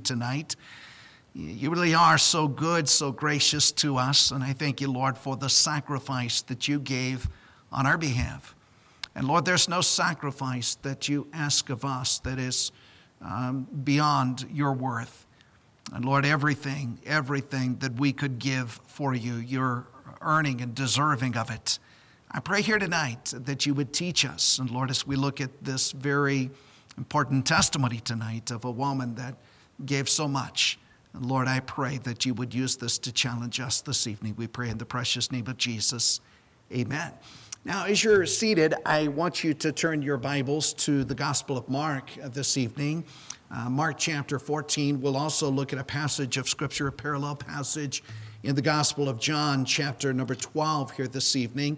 tonight. You really are so good, so gracious to us, and I thank you, Lord, for the sacrifice that you gave on our behalf. And Lord, there's no sacrifice that you ask of us that is um, beyond your worth. And Lord, everything, everything that we could give for you, you're earning and deserving of it. I pray here tonight that you would teach us. And Lord, as we look at this very important testimony tonight of a woman that gave so much, Lord, I pray that you would use this to challenge us this evening. We pray in the precious name of Jesus. Amen. Now, as you're seated, I want you to turn your Bibles to the Gospel of Mark this evening. Uh, Mark chapter 14. We'll also look at a passage of Scripture, a parallel passage in the Gospel of John, chapter number 12, here this evening.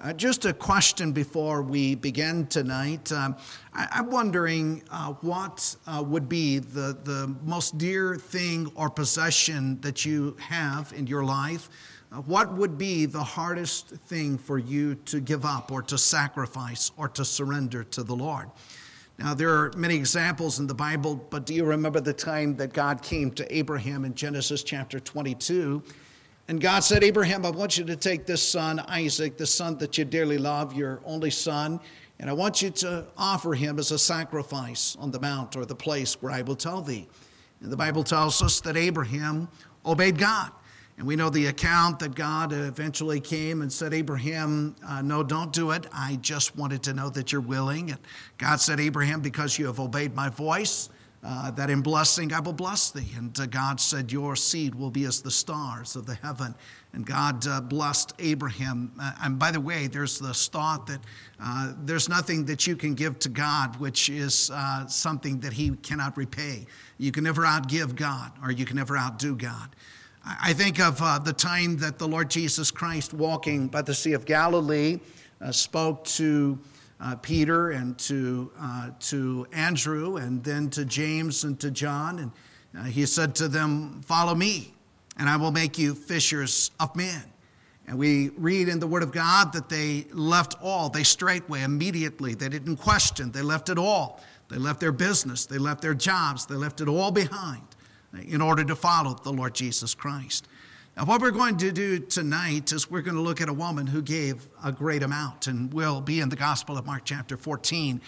Uh, just a question before we begin tonight. Um, I, am wondering uh, what uh, would be the, the most dear thing or possession that you have in your life? Uh, what would be the hardest thing for you to give up or to sacrifice or to surrender to the Lord? Now, there are many examples in the Bible, but do you remember the time that God came to Abraham in Genesis chapter 22? And God said, Abraham, I want you to take this son, Isaac, the son that you dearly love, your only son, and I want you to offer him as a sacrifice on the mount or the place where I will tell thee. And the Bible tells us that Abraham obeyed God. And we know the account that God eventually came and said, Abraham, uh, no, don't do it. I just wanted to know that you're willing. And God said, Abraham, because you have obeyed my voice, uh, that in blessing I will bless thee. And uh, God said, Your seed will be as the stars of the heaven. And God uh, blessed Abraham. Uh, and by the way, there's this thought that uh, there's nothing that you can give to God which is uh, something that he cannot repay. You can never outgive God, or you can never outdo God. I think of uh, the time that the Lord Jesus Christ, walking by the Sea of Galilee, uh, spoke to Peter and to, to Andrew and then to James and to John. And he said to them, Follow me, and I will make you fishers of men. And we read in the Word of God that they left all, they straightway, immediately, they didn't question, they left it all. They left their business, they left their jobs, they left it all behind in order to follow the Lord Jesus Christ. Now, what we're going to do tonight is we're going to look at a woman who gave a great amount, and will be in the Gospel of Mark, chapter 14.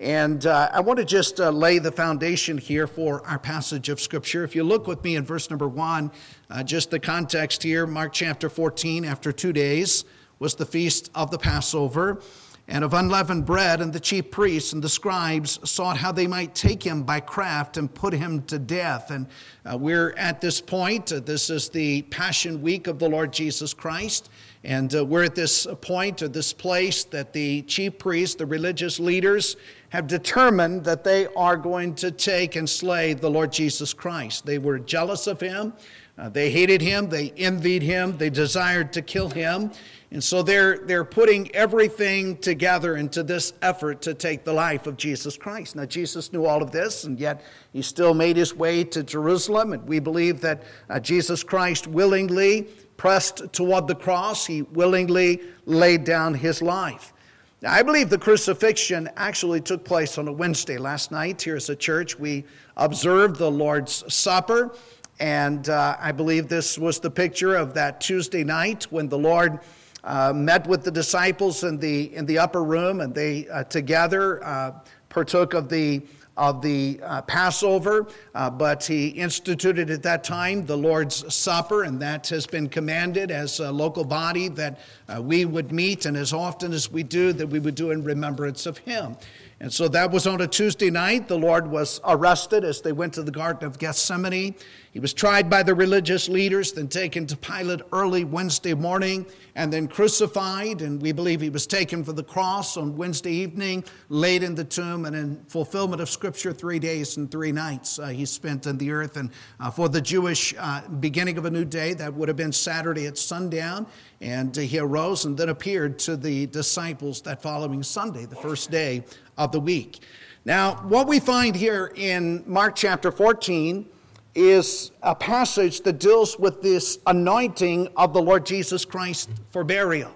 And uh, I want to just uh, lay the foundation here for our passage of Scripture. If you look with me in verse number one, uh, just the context here, Mark chapter 14, after two days was the feast of the Passover and of unleavened bread, and the chief priests and the scribes sought how they might take him by craft and put him to death. And uh, we're at this point. Uh, this is the Passion Week of the Lord Jesus Christ. And uh, we're at this point or this place that the chief priests, the religious leaders, have determined that they are going to take and slay the Lord Jesus Christ. They were jealous of him. Uh, they hated him. They envied him. They desired to kill him. And so they're, they're putting everything together into this effort to take the life of Jesus Christ. Now, Jesus knew all of this, and yet he still made his way to Jerusalem. And we believe that uh, Jesus Christ willingly pressed toward the cross, he willingly laid down his life. Now, I believe the crucifixion actually took place on a Wednesday. Last night, here as a church, we observed the Lord's Supper. And uh, I believe this was the picture of that Tuesday night when the Lord uh, met with the disciples in the, in the upper room, and they uh, together uh, partook of the, of the uh, Passover. Uh, but he instituted at that time the Lord's Supper, and that has been commanded as a local body that we would meet, and as often as we do, that we would do in remembrance of him. And so that was on a Tuesday night. The Lord was arrested as they went to the Garden of Gethsemane. He was tried by the religious leaders, then taken to Pilate early Wednesday morning, and then crucified. And we believe he was taken for the cross on Wednesday evening, laid in the tomb, and in fulfillment of Scripture, three days and three nights uh, he spent in the earth. And uh, for the Jewish uh, beginning of a new day, that would have been Saturday at sundown. And uh, he arose and then appeared to the disciples that following Sunday, the first day of the week. Now, what we find here in Mark chapter 14 is a passage that deals with this anointing of the Lord Jesus Christ for burial.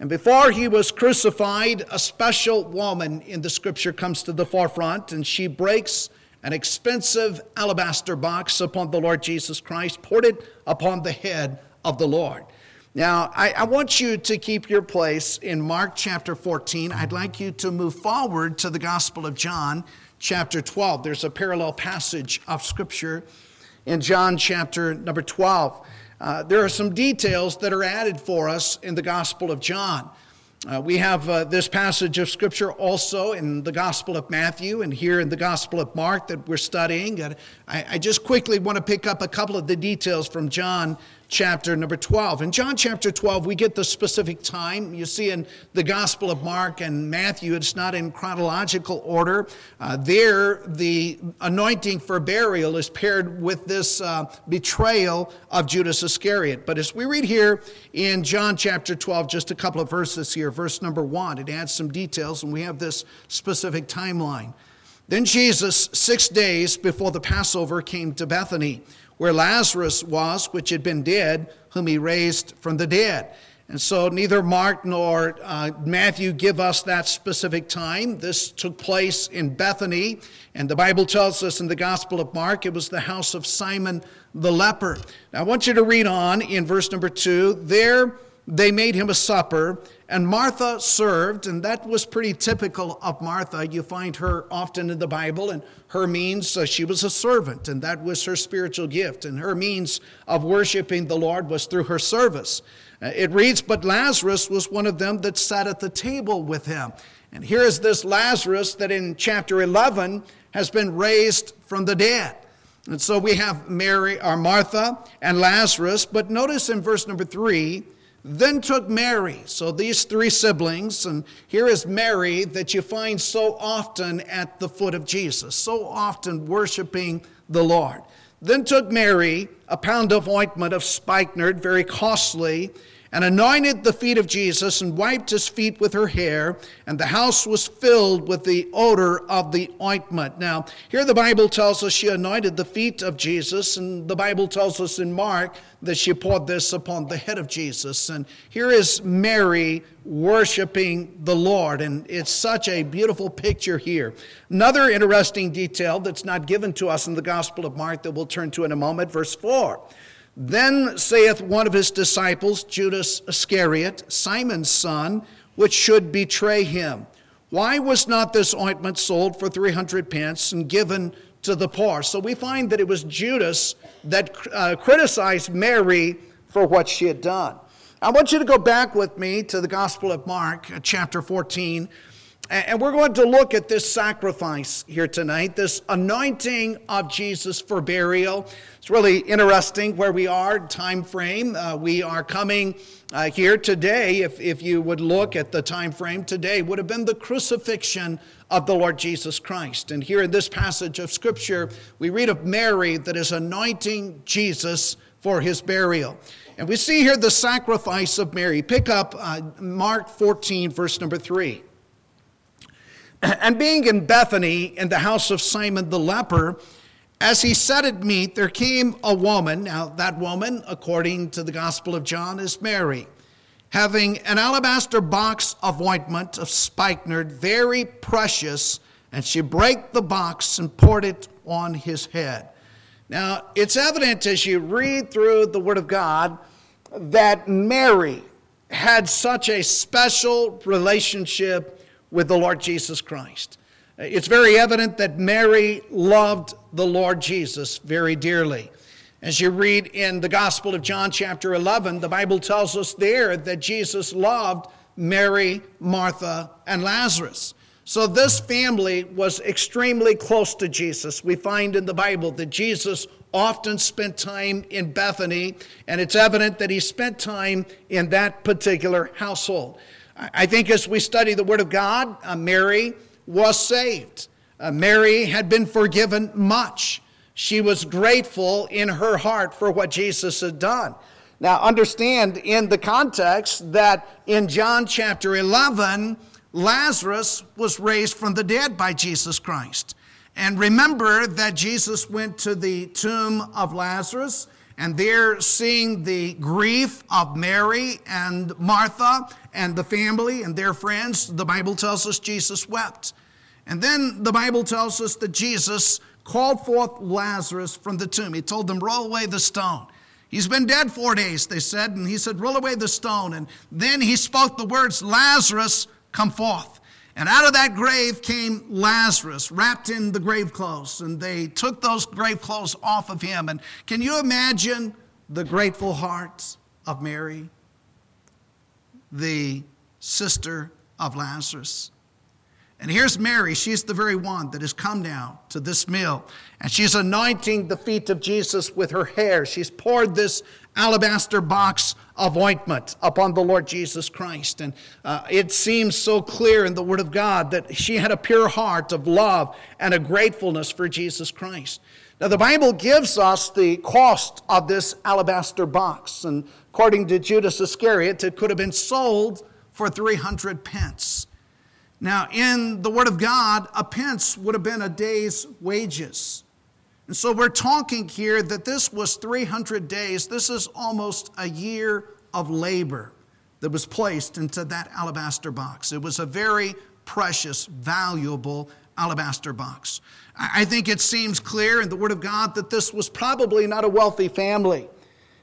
And before he was crucified, a special woman in the scripture comes to the forefront and she breaks an expensive alabaster box upon the Lord Jesus Christ, poured it upon the head of the Lord. Now, I, I, want you to keep your place in Mark chapter 14. I'd like you to move forward to the Gospel of John chapter 12. There's a parallel passage of Scripture in John chapter number 12. Uh, there are some details that are added for us in the Gospel of John. Uh, we have uh, this passage of Scripture also in the Gospel of Matthew and here in the Gospel of Mark that we're studying. And I, I just quickly want to pick up a couple of the details from John chapter number 12. In John chapter 12, we get the specific time. You see in the Gospel of Mark and Matthew, it's not in chronological order. Uh, there, the anointing for burial is paired with this uh, betrayal of Judas Iscariot. But as we read here in John chapter 12, just a couple of verses here, verse number one, it adds some details, and we have this specific timeline. Then Jesus, six days before the Passover, came to Bethany where Lazarus was, which had been dead, whom he raised from the dead. And so neither Mark nor uh, Matthew give us that specific time. This took place in Bethany, and the Bible tells us in the Gospel of Mark it was the house of Simon the leper. Now I want you to read on in verse number two. There they made him a supper, and Martha served, and that was pretty typical of Martha. You find her often in the Bible, and her means, uh, she was a servant, and that was her spiritual gift, and her means of worshiping the Lord was through her service. Uh, it reads, But Lazarus was one of them that sat at the table with him. And here is this Lazarus that in chapter 11 has been raised from the dead. And so we have Mary or Martha and Lazarus, but notice in verse number 3 then took Mary. So these three siblings, and here is Mary that you find so often at the foot of Jesus, so often worshiping the Lord. Then took Mary a pound of ointment of spikenard, very costly, and anointed the feet of Jesus and wiped his feet with her hair, and the house was filled with the odor of the ointment. Now, here the Bible tells us she anointed the feet of Jesus, and the Bible tells us in Mark that she poured this upon the head of Jesus. And here is Mary worshiping the Lord, and it's such a beautiful picture here. Another interesting detail that's not given to us in the Gospel of Mark that we'll turn to in a moment, verse 4. Then saith one of his disciples, Judas Iscariot, Simon's son, which should betray him, Why was not this ointment sold for 300 pence and given to the poor? So we find that it was Judas that uh, criticized Mary for what she had done. I want you to go back with me to the Gospel of Mark, uh, chapter 14. And we're going to look at this sacrifice here tonight, this anointing of Jesus for burial. It's really interesting where we are, time frame. Uh, we are coming uh, here today, if, if you would look at the time frame today, would have been the crucifixion of the Lord Jesus Christ. And here in this passage of Scripture, we read of Mary that is anointing Jesus for his burial. And we see here the sacrifice of Mary. Pick up uh, Mark 14, verse number 3. And being in Bethany in the house of Simon the leper, as he sat at meat, there came a woman. Now, that woman, according to the Gospel of John, is Mary, having an alabaster box of ointment of spikenard, very precious, and she brake the box and poured it on his head. Now, it's evident as you read through the Word of God that Mary had such a special relationship with the Lord Jesus Christ. It's very evident that Mary loved the Lord Jesus very dearly. As you read in the Gospel of John, chapter 11, the Bible tells us there that Jesus loved Mary, Martha, and Lazarus. So this family was extremely close to Jesus. We find in the Bible that Jesus often spent time in Bethany, and it's evident that he spent time in that particular household. I think as we study the Word of God, uh, Mary was saved. Uh, Mary had been forgiven much. She was grateful in her heart for what Jesus had done. Now, understand in the context that in John chapter 11, Lazarus was raised from the dead by Jesus Christ. And remember that Jesus went to the tomb of Lazarus and there seeing the grief of Mary and Martha and the family and their friends, the Bible tells us Jesus wept. And then the Bible tells us that Jesus called forth Lazarus from the tomb. He told them, Roll away the stone. He's been dead four days, they said, and he said, Roll away the stone. And then he spoke the words, Lazarus, come forth. And out of that grave came Lazarus, wrapped in the grave clothes. And they took those grave clothes off of him. And can you imagine the grateful heart of Mary, the sister of Lazarus? And here's Mary. She's the very one that has come now to this meal. And she's anointing the feet of Jesus with her hair. She's poured this alabaster box of ointment upon the Lord Jesus Christ. And uh, it seems so clear in the Word of God that she had a pure heart of love and a gratefulness for Jesus Christ. Now, the Bible gives us the cost of this alabaster box. And according to Judas Iscariot, it could have been sold for 300 pence. Now, in the Word of God, a pence would have been a day's wages. And so we're talking here that this was 300 days. This is almost a year of labor that was placed into that alabaster box. It was a very precious, valuable alabaster box. I think it seems clear in the Word of God that this was probably not a wealthy family.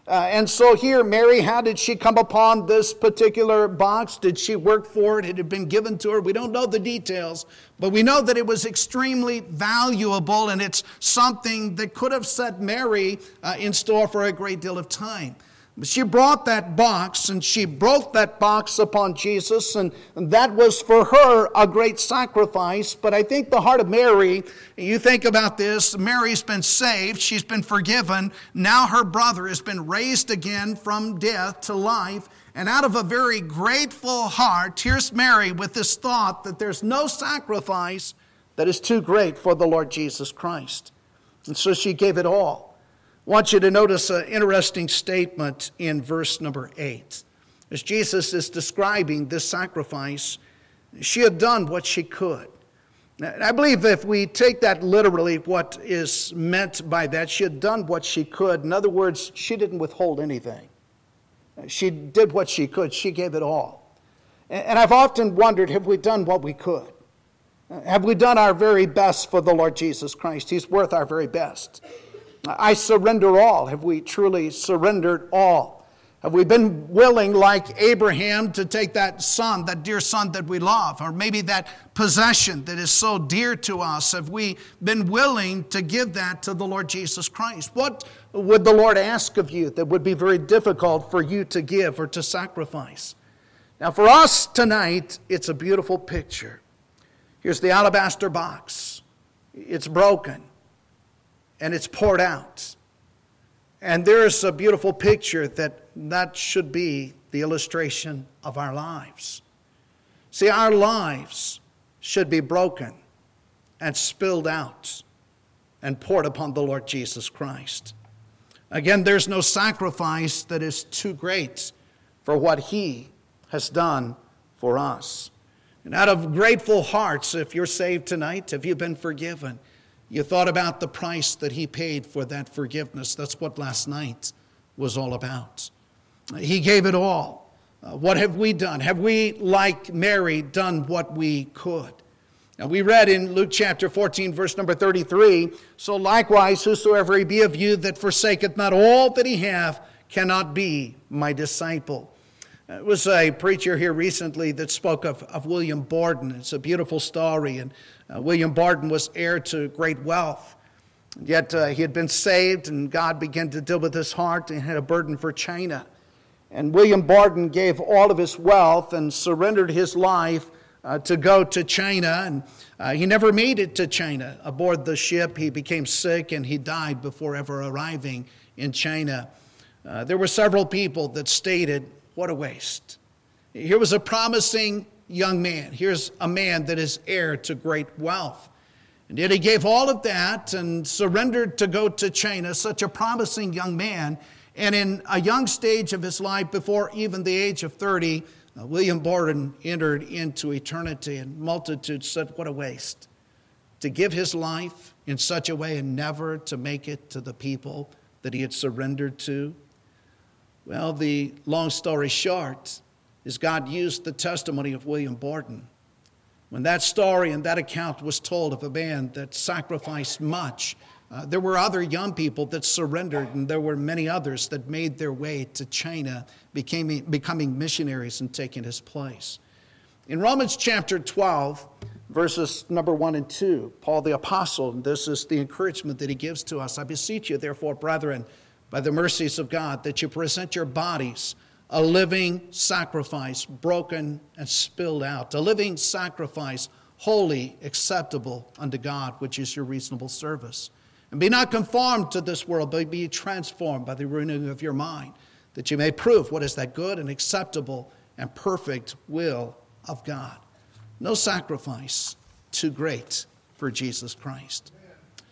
Uh, and so here, Mary, how did she come upon this particular box? Did she work for it? Had it had been given to her. We don't know the details, but we know that it was extremely valuable and it's something that could have set Mary uh, in store for a great deal of time. She brought that box and she broke that box upon Jesus, and that was for her a great sacrifice. But I think the heart of Mary, you think about this Mary's been saved, she's been forgiven. Now her brother has been raised again from death to life. And out of a very grateful heart, here's Mary with this thought that there's no sacrifice that is too great for the Lord Jesus Christ. And so she gave it all. I want you to notice an interesting statement in verse number 8. As Jesus is describing this sacrifice, she had done what she could. I believe if we take that literally, what is meant by that, she had done what she could. In other words, she didn't withhold anything. She did what she could, she gave it all. And I've often wondered have we done what we could? Have we done our very best for the Lord Jesus Christ? He's worth our very best. I surrender all. Have we truly surrendered all? Have we been willing, like Abraham, to take that son, that dear son that we love, or maybe that possession that is so dear to us? Have we been willing to give that to the Lord Jesus Christ? What would the Lord ask of you that would be very difficult for you to give or to sacrifice? Now, for us tonight, it's a beautiful picture. Here's the alabaster box, it's broken and it's poured out. And there's a beautiful picture that that should be the illustration of our lives. See, our lives should be broken and spilled out and poured upon the Lord Jesus Christ. Again, there's no sacrifice that is too great for what He has done for us. And out of grateful hearts, if you're saved tonight, if you've been forgiven, you thought about the price that he paid for that forgiveness. That's what last night was all about. He gave it all. Uh, what have we done? Have we, like Mary, done what we could? Now, we read in Luke chapter 14, verse number 33 So likewise, whosoever he be of you that forsaketh not all that he hath cannot be my disciple. It was a preacher here recently that spoke of, of William Borden. It's a beautiful story. And uh, William Borden was heir to great wealth. Yet uh, he had been saved, and God began to deal with his heart and had a burden for China. And William Borden gave all of his wealth and surrendered his life uh, to go to China. And uh, he never made it to China. Aboard the ship, he became sick and he died before ever arriving in China. Uh, there were several people that stated, What a waste. Here was a promising young man. Here's a man that is heir to great wealth. And yet he gave all of that and surrendered to go to China, such a promising young man. And in a young stage of his life, before even the age of 30, uh, William Borden entered into eternity, and multitudes said, What a waste. To give his life in such a way and never to make it to the people that he had surrendered to. Well, the long story short, is God used the testimony of William Borden. When that story and that account was told of a man that sacrificed much, uh, there were other young people that surrendered, and there were many others that made their way to China, became, becoming missionaries and taking his place. In Romans chapter 12, verses number 1 and 2, Paul the Apostle, and this is the encouragement that he gives to us. I beseech you, therefore, brethren, by the mercies of God, that you present your bodies a living sacrifice, broken and spilled out, a living sacrifice, holy, acceptable unto God, which is your reasonable service. And be not conformed to this world, but be transformed by the renewing of your mind, that you may prove what is that good and acceptable and perfect will of God. No sacrifice too great for Jesus Christ.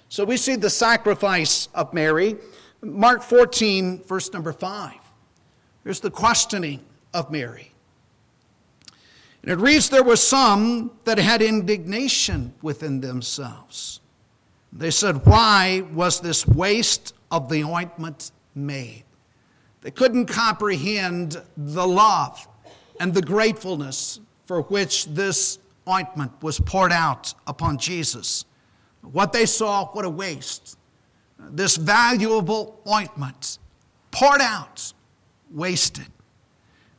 So we see the sacrifice of Mary. Mark 14, verse number 5. Here's the questioning of Mary. And it reads There were some that had indignation within themselves. They said, Why was this waste of the ointment made? They couldn't comprehend the love and the gratefulness for which this ointment was poured out upon Jesus. What they saw, what a waste. This valuable ointment poured out wasted.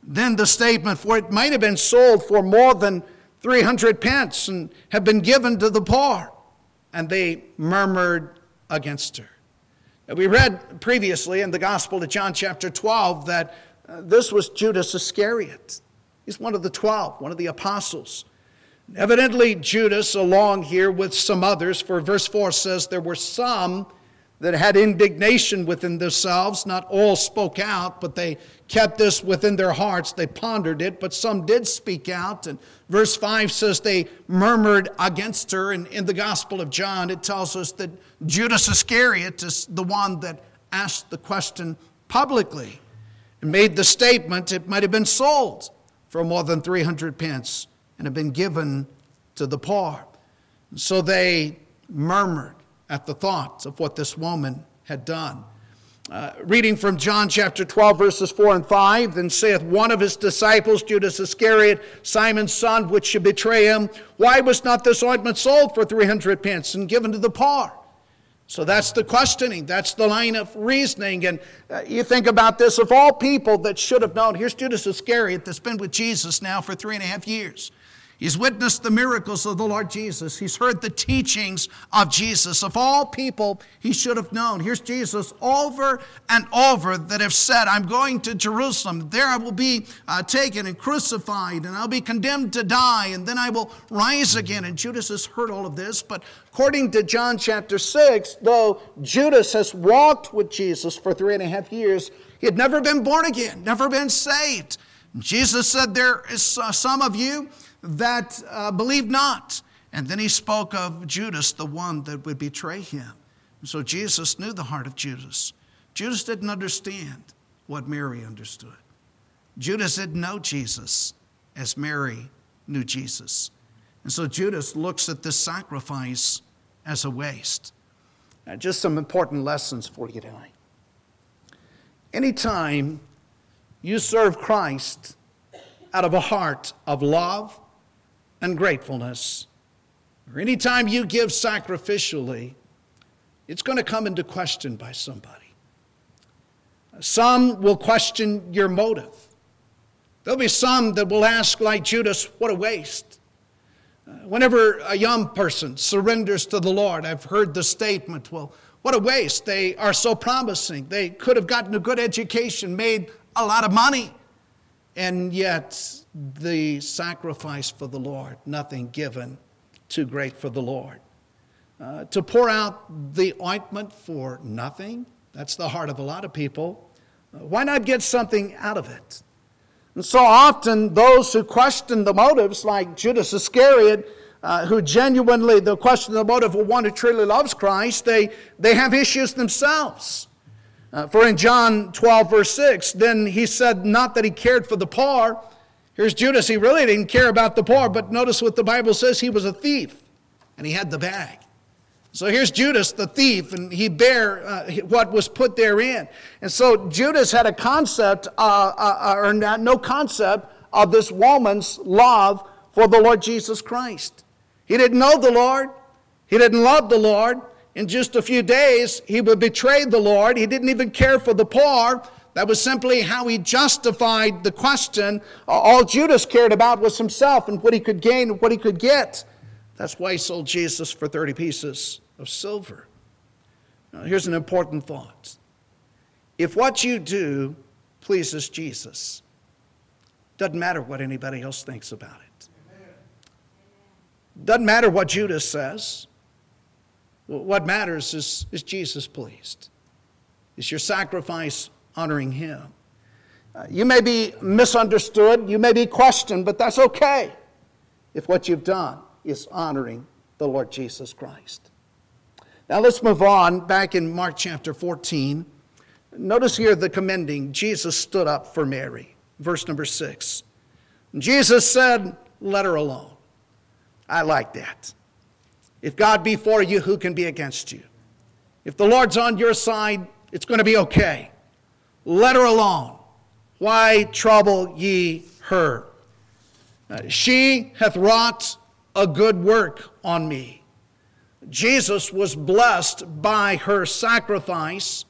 Then the statement, for it might have been sold for more than 300 pence and have been given to the poor. And they murmured against her. We read previously in the Gospel of John, chapter 12, that uh, this was Judas Iscariot. He's one of the 12, one of the apostles. Evidently, Judas, along here with some others, for verse 4 says there were some that had indignation within themselves. Not all spoke out, but they kept this within their hearts. They pondered it, but some did speak out. And verse 5 says they murmured against her. And in the Gospel of John, it tells us that Judas Iscariot is the one that asked the question publicly and made the statement it might have been sold for more than 300 pence and have been given to the poor. so they murmured at the thought of what this woman had done. Uh, reading from John chapter 12, verses 4 and 5, then saith one of his disciples, Judas Iscariot, Simon's son, which should betray him, Why was not this ointment sold for 300 pence and given to the poor? So that's the questioning. That's the line of reasoning. And uh, you think about this of all people that should have known, here's Judas Iscariot that's been with Jesus now for three and a half years. He's witnessed the miracles of the Lord Jesus. He's heard the teachings of Jesus. Of all people, he should have known. Here's Jesus over and over that have said, I'm going to Jerusalem. There I will be uh, taken and crucified, and I'll be condemned to die, and then I will rise again. And Judas has heard all of this. But according to John chapter 6, though Judas has walked with Jesus for three and a half years, he had never been born again, never been saved. Jesus said, There is uh, some of you that uh, believed not. And then he spoke of Judas, the one that would betray him. And so Jesus knew the heart of Judas. Judas didn't understand what Mary understood. Judas didn't know Jesus as Mary knew Jesus. And so Judas looks at this sacrifice as a waste. Now, just some important lessons for you tonight. Anytime you serve Christ out of a heart of love and gratefulness, or anytime you give sacrificially, it's going to come into question by somebody. Some will question your motive. There'll be some that will ask, like Judas, what a waste. Uh, whenever a young person surrenders to the Lord, I've heard the statement, well, what a waste. They are so promising. They could have gotten a good education, made a lot of money, and yet the sacrifice for the Lord, nothing given too great for the Lord. Uh, to pour out the ointment for nothing, that's the heart of a lot of people. Uh, why not get something out of it? And so often, those who question the motives, like Judas Iscariot, uh, who genuinely, the question the motive of one who truly loves Christ, they, they have issues themselves. Uh, for in John 12, verse 6, then he said not that he cared for the poor, Here's Judas. He really didn't care about the poor, but notice what the Bible says he was a thief and he had the bag. So here's Judas, the thief, and he bare uh, what was put therein. And so Judas had a concept, uh, uh, uh or not, no concept, of this woman's love for the Lord Jesus Christ. He didn't know the Lord, he didn't love the Lord. In just a few days, he would betray the Lord. He didn't even care for the poor. That was simply how he justified the question. All Judas cared about was himself and what he could gain and what he could get. That's why he sold Jesus for 30 pieces of silver. Now, here's an important thought. If what you do pleases Jesus, doesn't matter what anybody else thinks about it. Doesn't matter what Judas says. What matters is, is Jesus pleased? Is your sacrifice honoring him? You may be misunderstood, you may be questioned, but that's okay if what you've done is honoring the Lord Jesus Christ. Now let's move on back in Mark chapter 14. Notice here the commending Jesus stood up for Mary. Verse number 6. Jesus said, Let her alone. I like that. If God be for you, who can be against you? If the Lord's on your side, it's going to be okay. Let her alone. Why trouble ye her? Uh, she hath wrought a good work on me. Jesus was blessed by her sacrifice.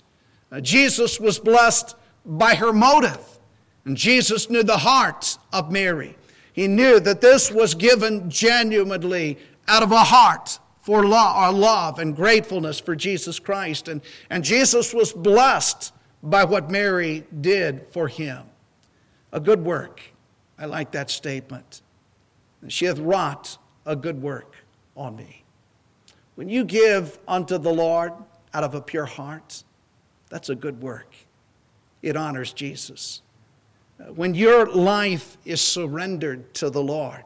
Uh, Jesus was blessed by her motive. And Jesus knew the heart of Mary. He knew that this was given genuinely out of a heart for love, love and gratefulness for Jesus Christ. And, and Jesus was blessed by what Mary did for him. A good work. I like that statement. She hath wrought a good work on me. When you give unto the Lord out of a pure heart, that's a good work. It honors Jesus. When your life is surrendered to the Lord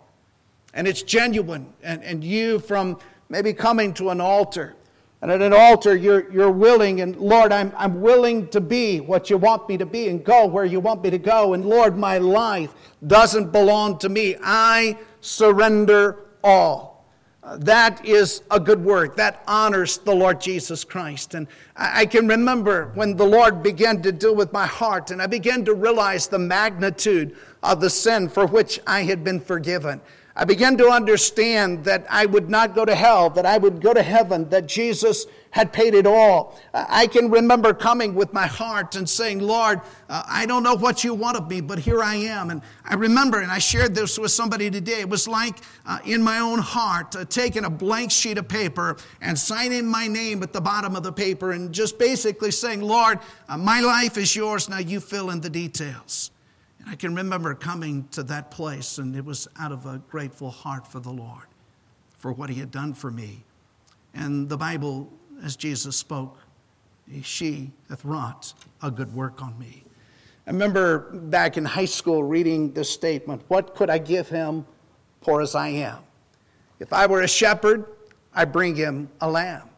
and it's genuine, and, and you from maybe coming to an altar, and at an altar you're, you're willing, and Lord, I'm, I'm willing to be what you want me to be and go where you want me to go, and Lord, my life doesn't belong to me. I surrender all. Uh, that is a good work. That honors the Lord Jesus Christ. And I, I can remember when the Lord began to deal with my heart and I began to realize the magnitude of the sin for which I had been forgiven. I began to understand that I would not go to hell, that I would go to heaven, that Jesus had paid it all. I can remember coming with my heart and saying, Lord, uh, I don't know what you want of me, but here I am. And I remember, and I shared this with somebody today, it was like uh, in my own heart, uh, taking a blank sheet of paper and signing my name at the bottom of the paper and just basically saying, Lord, uh, my life is yours, now you fill in the details. I can remember coming to that place, and it was out of a grateful heart for the Lord, for what He had done for me. And the Bible, as Jesus spoke, she hath wrought a good work on me. I remember back in high school reading this statement What could I give him, poor as I am? If I were a shepherd, I'd bring him a lamb.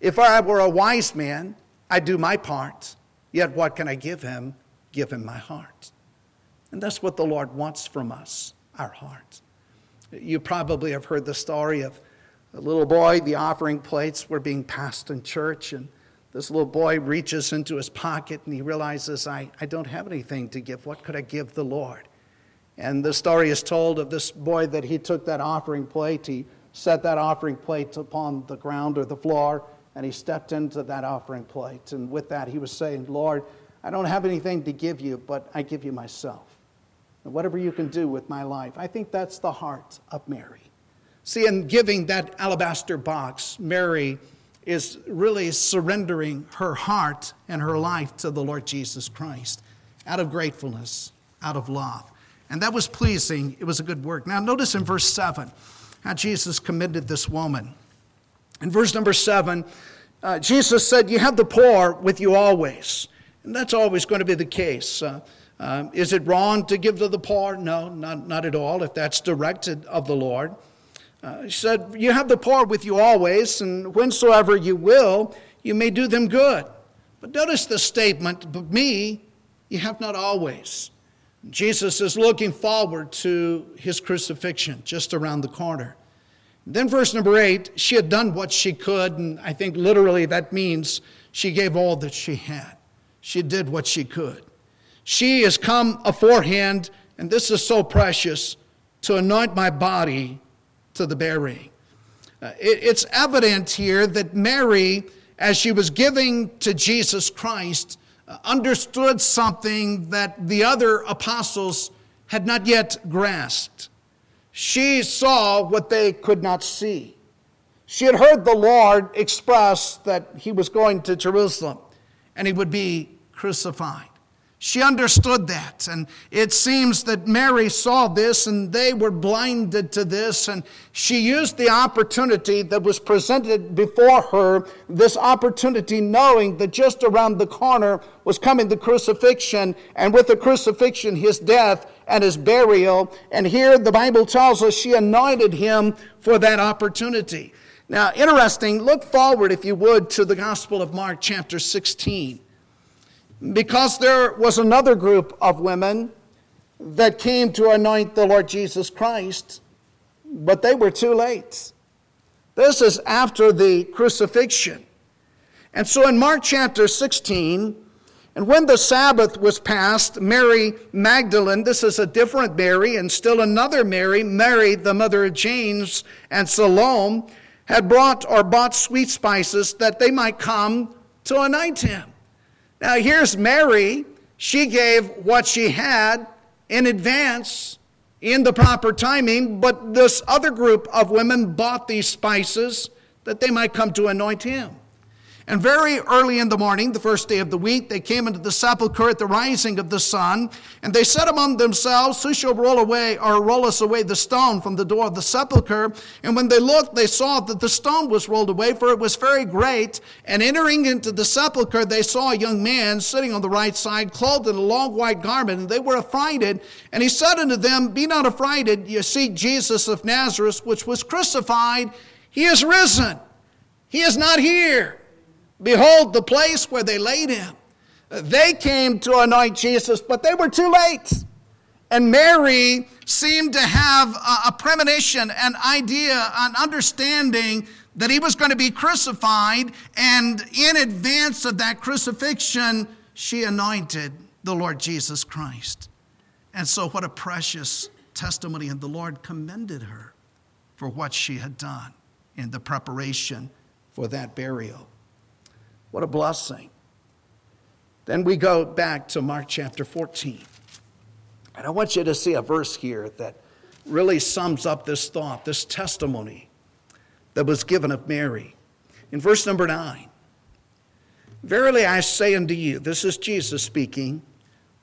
If I were a wise man, I'd do my part. Yet what can I give him? Give him my heart. And that's what the Lord wants from us our hearts. You probably have heard the story of a little boy, the offering plates were being passed in church, and this little boy reaches into his pocket and he realizes, I, I don't have anything to give. What could I give the Lord? And the story is told of this boy that he took that offering plate, he set that offering plate upon the ground or the floor, and he stepped into that offering plate. And with that, he was saying, Lord, I don't have anything to give you, but I give you myself whatever you can do with my life. I think that's the heart of Mary. See, in giving that alabaster box, Mary is really surrendering her heart and her life to the Lord Jesus Christ out of gratefulness, out of love. And that was pleasing. It was a good work. Now, notice in verse 7 how Jesus commended this woman. In verse number 7, uh, Jesus said, You have the poor with you always. And that's always going to be the case. Uh, um, is it wrong to give to the poor? No, not, not at all, if that's directed of the Lord. Uh, he said, You have the poor with you always, and whensoever you will, you may do them good. But notice the statement, but me, you have not always. Jesus is looking forward to his crucifixion just around the corner. Then, verse number eight, she had done what she could, and I think literally that means she gave all that she had. She did what she could. She has come aforehand, and this is so precious, to anoint my body to the burying. Uh, it, it's evident here that Mary, as she was giving to Jesus Christ, uh, understood something that the other apostles had not yet grasped. She saw what they could not see. She had heard the Lord express that he was going to Jerusalem and he would be crucified. She understood that. And it seems that Mary saw this and they were blinded to this. And she used the opportunity that was presented before her, this opportunity knowing that just around the corner was coming the crucifixion. And with the crucifixion, his death and his burial. And here the Bible tells us she anointed him for that opportunity. Now, interesting, look forward, if you would, to the Gospel of Mark, chapter 16 because there was another group of women that came to anoint the Lord Jesus Christ, but they were too late. This is after the crucifixion. And so in Mark chapter 16, and when the Sabbath was passed, Mary Magdalene, this is a different Mary, and still another Mary, Mary, the mother of James and Salome, had brought or bought sweet spices that they might come to anoint him. Now, here's Mary. She gave what she had in advance in the proper timing, but this other group of women bought these spices that they might come to anoint him. And very early in the morning, the first day of the week, they came into the sepulchre at the rising of the sun, and they said among themselves, Who shall roll away or roll us away the stone from the door of the sepulchre? And when they looked, they saw that the stone was rolled away, for it was very great. And entering into the sepulchre, they saw a young man sitting on the right side, clothed in a long white garment, and they were affrighted. And he said unto them, Be not affrighted, you seek Jesus of Nazareth, which was crucified. He is risen. He is not here. Behold, the place where they laid him. They came to anoint Jesus, but they were too late. And Mary seemed to have a, premonition, an idea, an understanding that he was going to be crucified. And in advance of that crucifixion, she anointed the Lord Jesus Christ. And so, what a precious testimony. And the Lord commended her for what she had done in the preparation for that burial. What a blessing. Then we go back to Mark chapter 14. And I want you to see a verse here that really sums up this thought, this testimony that was given of Mary. In verse number 9, Verily I say unto you, this is Jesus speaking,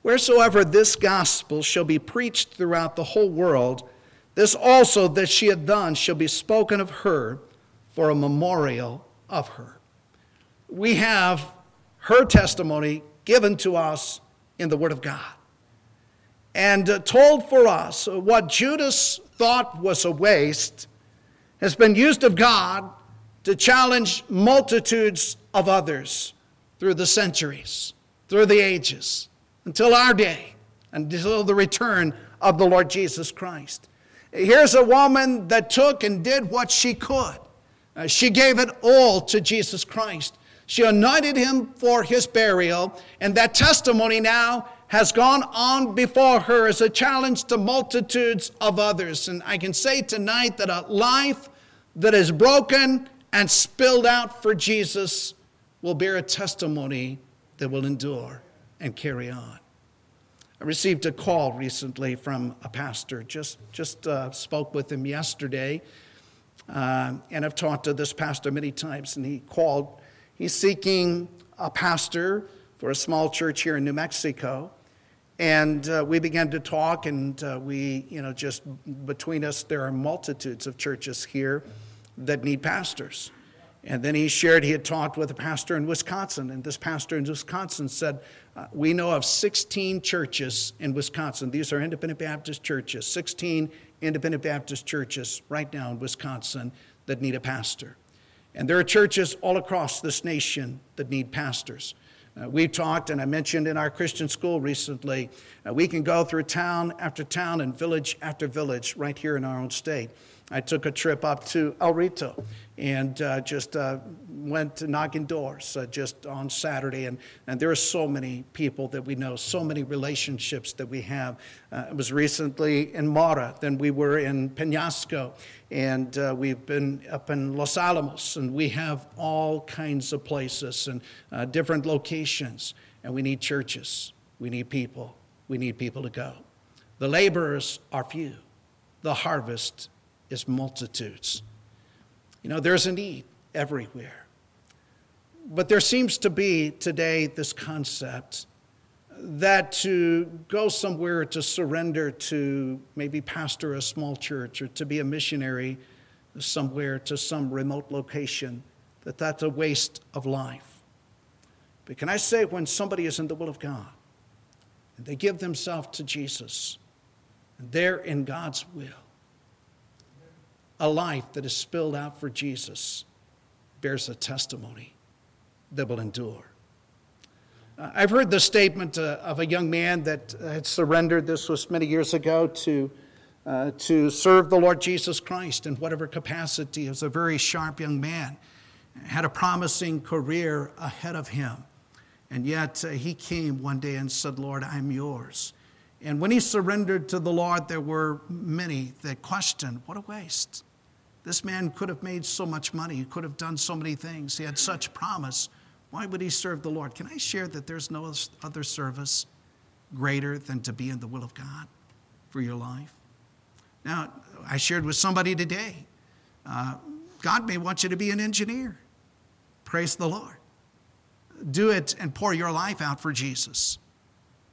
wheresoever this gospel shall be preached throughout the whole world, this also that she had done shall be spoken of her for a memorial of her we have her testimony given to us in the Word of God and uh, told for us what Judas thought was a waste has been used of God to challenge multitudes of others through the centuries, through the ages, until our day, until the return of the Lord Jesus Christ. Here's a woman that took and did what she could. Uh, she gave it all to Jesus Christ. She anointed him for his burial, and that testimony now has gone on before her as a challenge to multitudes of others. And I can say tonight that a life that is broken and spilled out for Jesus will bear a testimony that will endure and carry on. I received a call recently from a pastor, just, just uh, spoke with him yesterday, uh, and I've talked to this pastor many times, and he called He's seeking a pastor for a small church here in New Mexico. And uh, we began to talk, and uh, we, you know, just between us, there are multitudes of churches here that need pastors. And then he shared he had talked with a pastor in Wisconsin, and this pastor in Wisconsin said, uh, We know of 16 churches in Wisconsin. These are independent Baptist churches, 16 independent Baptist churches right now in Wisconsin that need a pastor. And there are churches all across this nation that need pastors. Uh, we've talked, and I mentioned in our Christian school recently, uh, we can go through town after town and village after village right here in our own state. I took a trip up to El Rito and uh, just uh, went to knocking doors uh, just on Saturday. And, and there are so many people that we know, so many relationships that we have. Uh, it was recently in Mora, then we were in Penasco, and uh, we've been up in Los Alamos, and we have all kinds of places and uh, different locations. And we need churches, we need people, we need people to go. The laborers are few, the harvest is multitudes. You know, there's a need everywhere. But there seems to be today this concept that to go somewhere to surrender to maybe pastor a small church or to be a missionary somewhere to some remote location, that that's a waste of life. But can I say, when somebody is in the will of God and they give themselves to Jesus, and they're in God's will, a life that is spilled out for Jesus bears a testimony that will endure. I've heard the statement uh, of a young man that had surrendered, this was many years ago, to, uh, to serve the Lord Jesus Christ in whatever capacity. He was a very sharp young man, had a promising career ahead of him. And yet uh, he came one day and said, Lord, I'm yours. And when he surrendered to the Lord, there were many that questioned, What a waste. This man could have made so much money, he could have done so many things, he had such promise. Why would he serve the Lord? Can I share that there's no other service greater than to be in the will of God for your life? Now, I shared with somebody today uh, God may want you to be an engineer. Praise the Lord. Do it and pour your life out for Jesus.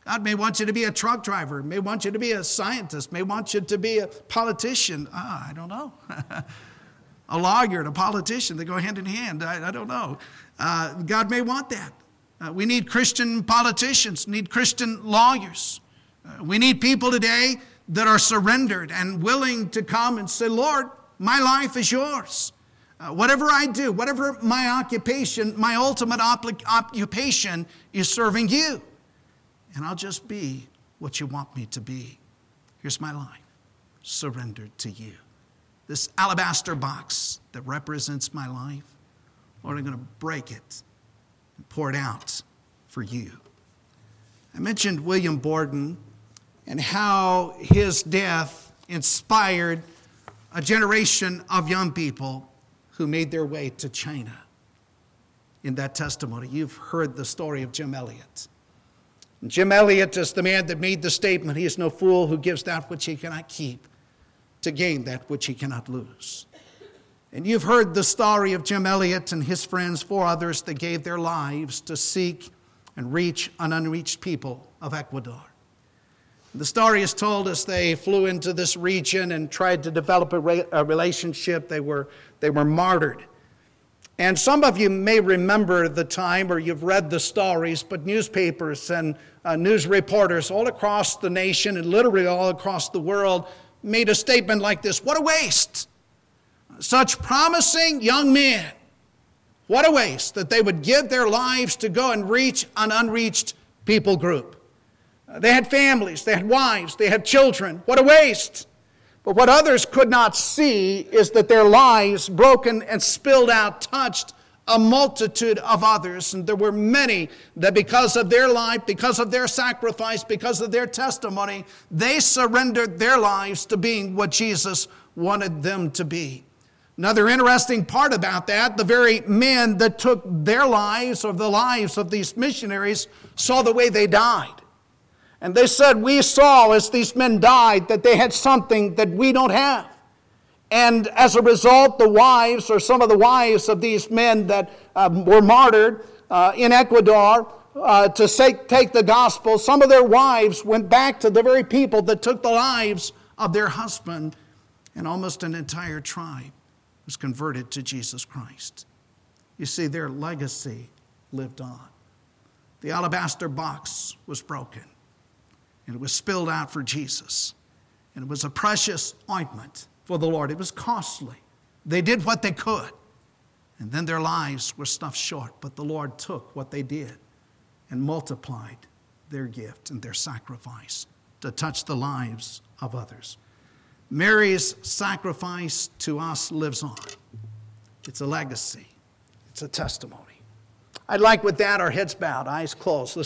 God may want you to be a truck driver, may want you to be a scientist, may want you to be a politician. Ah, I don't know. a lawyer and a politician, they go hand in hand. I, I don't know. Uh, God may want that. Uh, we need Christian politicians, need Christian lawyers. Uh, we need people today that are surrendered and willing to come and say, Lord, my life is yours. Uh, whatever I do, whatever my occupation, my ultimate op- occupation is serving you and I'll just be what you want me to be. Here's my life, surrendered to you. This alabaster box that represents my life, Lord, I'm going to break it and pour it out for you. I mentioned William Borden and how his death inspired a generation of young people who made their way to China. In that testimony, you've heard the story of Jim Elliot. Jim Elliot is the man that made the statement He is no fool who gives that which he cannot keep to gain that which he cannot lose. And you've heard the story of Jim Elliot and his friends, four others that gave their lives to seek and reach an unreached people of Ecuador. The story is told as they flew into this region and tried to develop a, re- a relationship. They were, they were martyred. And some of you may remember the time, or you've read the stories, but newspapers and uh, news reporters all across the nation and literally all across the world made a statement like this What a waste! Such promising young men. What a waste that they would give their lives to go and reach an unreached people group. They had families, they had wives, they had children. What a waste! But what others could not see is that their lives, broken and spilled out, touched a multitude of others. And there were many that, because of their life, because of their sacrifice, because of their testimony, they surrendered their lives to being what Jesus wanted them to be. Another interesting part about that the very men that took their lives or the lives of these missionaries saw the way they died. And they said, We saw as these men died that they had something that we don't have. And as a result, the wives, or some of the wives of these men that um, were martyred uh, in Ecuador uh, to say, take the gospel, some of their wives went back to the very people that took the lives of their husband, and almost an entire tribe was converted to Jesus Christ. You see, their legacy lived on. The alabaster box was broken and it was spilled out for Jesus. And it was a precious ointment for the Lord. It was costly. They did what they could. And then their lives were stuffed short, but the Lord took what they did and multiplied their gift and their sacrifice to touch the lives of others. Mary's sacrifice to us lives on. It's a legacy, it's a testimony. I'd like with that, our heads bowed, eyes closed.